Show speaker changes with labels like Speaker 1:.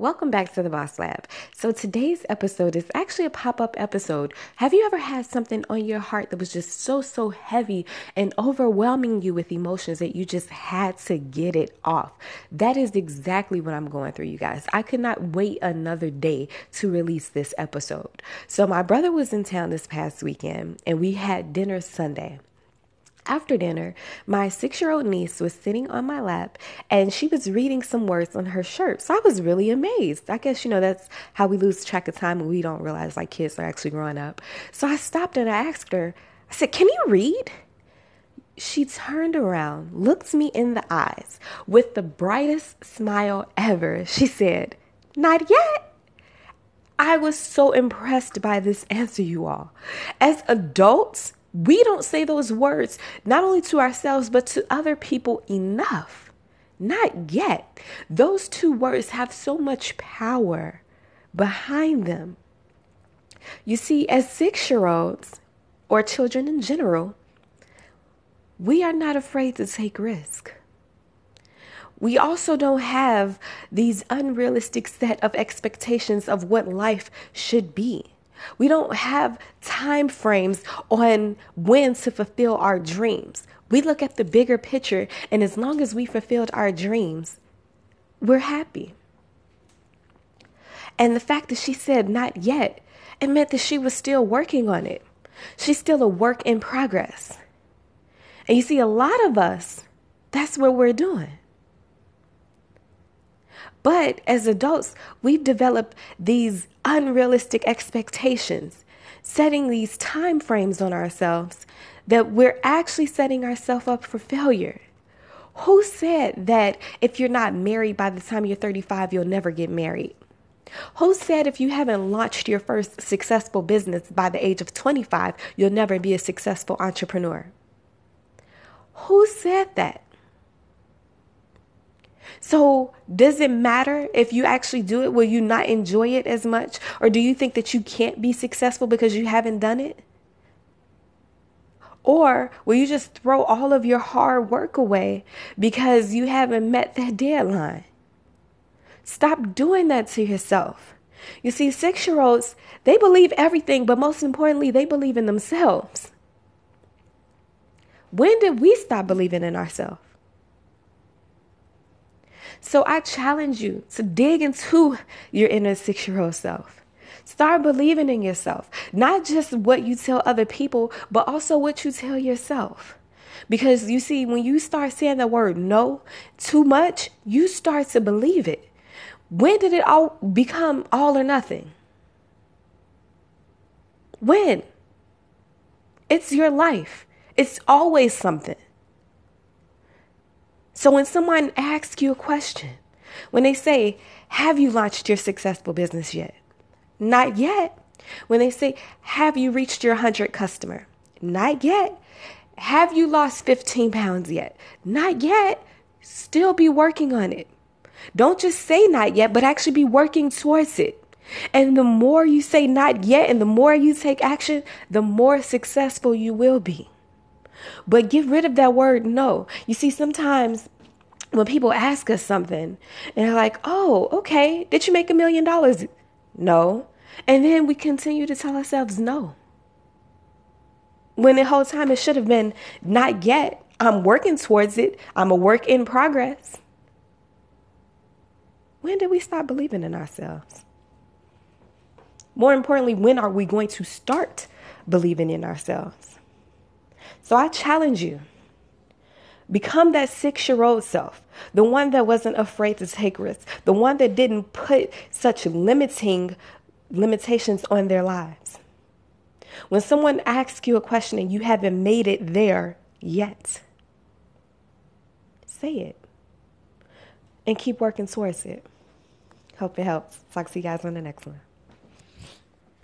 Speaker 1: Welcome back to the Boss Lab. So, today's episode is actually a pop up episode. Have you ever had something on your heart that was just so, so heavy and overwhelming you with emotions that you just had to get it off? That is exactly what I'm going through, you guys. I could not wait another day to release this episode. So, my brother was in town this past weekend and we had dinner Sunday. After dinner, my six year old niece was sitting on my lap and she was reading some words on her shirt. So I was really amazed. I guess, you know, that's how we lose track of time when we don't realize like kids are actually growing up. So I stopped and I asked her, I said, Can you read? She turned around, looked me in the eyes with the brightest smile ever. She said, Not yet. I was so impressed by this answer, you all. As adults, we don't say those words not only to ourselves, but to other people enough. Not yet. Those two words have so much power behind them. You see, as six year olds or children in general, we are not afraid to take risk. We also don't have these unrealistic set of expectations of what life should be. We don't have time frames on when to fulfill our dreams. We look at the bigger picture, and as long as we fulfilled our dreams, we're happy. And the fact that she said not yet, it meant that she was still working on it. She's still a work in progress. And you see, a lot of us, that's what we're doing. But as adults, we've developed these unrealistic expectations, setting these time frames on ourselves that we're actually setting ourselves up for failure. Who said that if you're not married by the time you're 35, you'll never get married? Who said if you haven't launched your first successful business by the age of 25, you'll never be a successful entrepreneur? Who said that? So, does it matter if you actually do it? Will you not enjoy it as much? Or do you think that you can't be successful because you haven't done it? Or will you just throw all of your hard work away because you haven't met that deadline? Stop doing that to yourself. You see, six year olds, they believe everything, but most importantly, they believe in themselves. When did we stop believing in ourselves? So I challenge you to dig into your inner six year old self. Start believing in yourself, not just what you tell other people, but also what you tell yourself. Because you see, when you start saying the word no too much, you start to believe it. When did it all become all or nothing? When? It's your life. It's always something. So when someone asks you a question, when they say, Have you launched your successful business yet? Not yet. When they say, Have you reached your 100 customer? Not yet. Have you lost 15 pounds yet? Not yet. Still be working on it. Don't just say not yet, but actually be working towards it. And the more you say not yet and the more you take action, the more successful you will be. But get rid of that word no. You see, sometimes when people ask us something and they're like, oh, okay, did you make a million dollars? No. And then we continue to tell ourselves no. When the whole time it should have been not yet. I'm working towards it. I'm a work in progress. When did we stop believing in ourselves? More importantly, when are we going to start believing in ourselves? So I challenge you become that six year old self, the one that wasn't afraid to take risks, the one that didn't put such limiting limitations on their lives. When someone asks you a question and you haven't made it there yet, say it and keep working towards it. Hope it helps. Talk to you guys on the next one.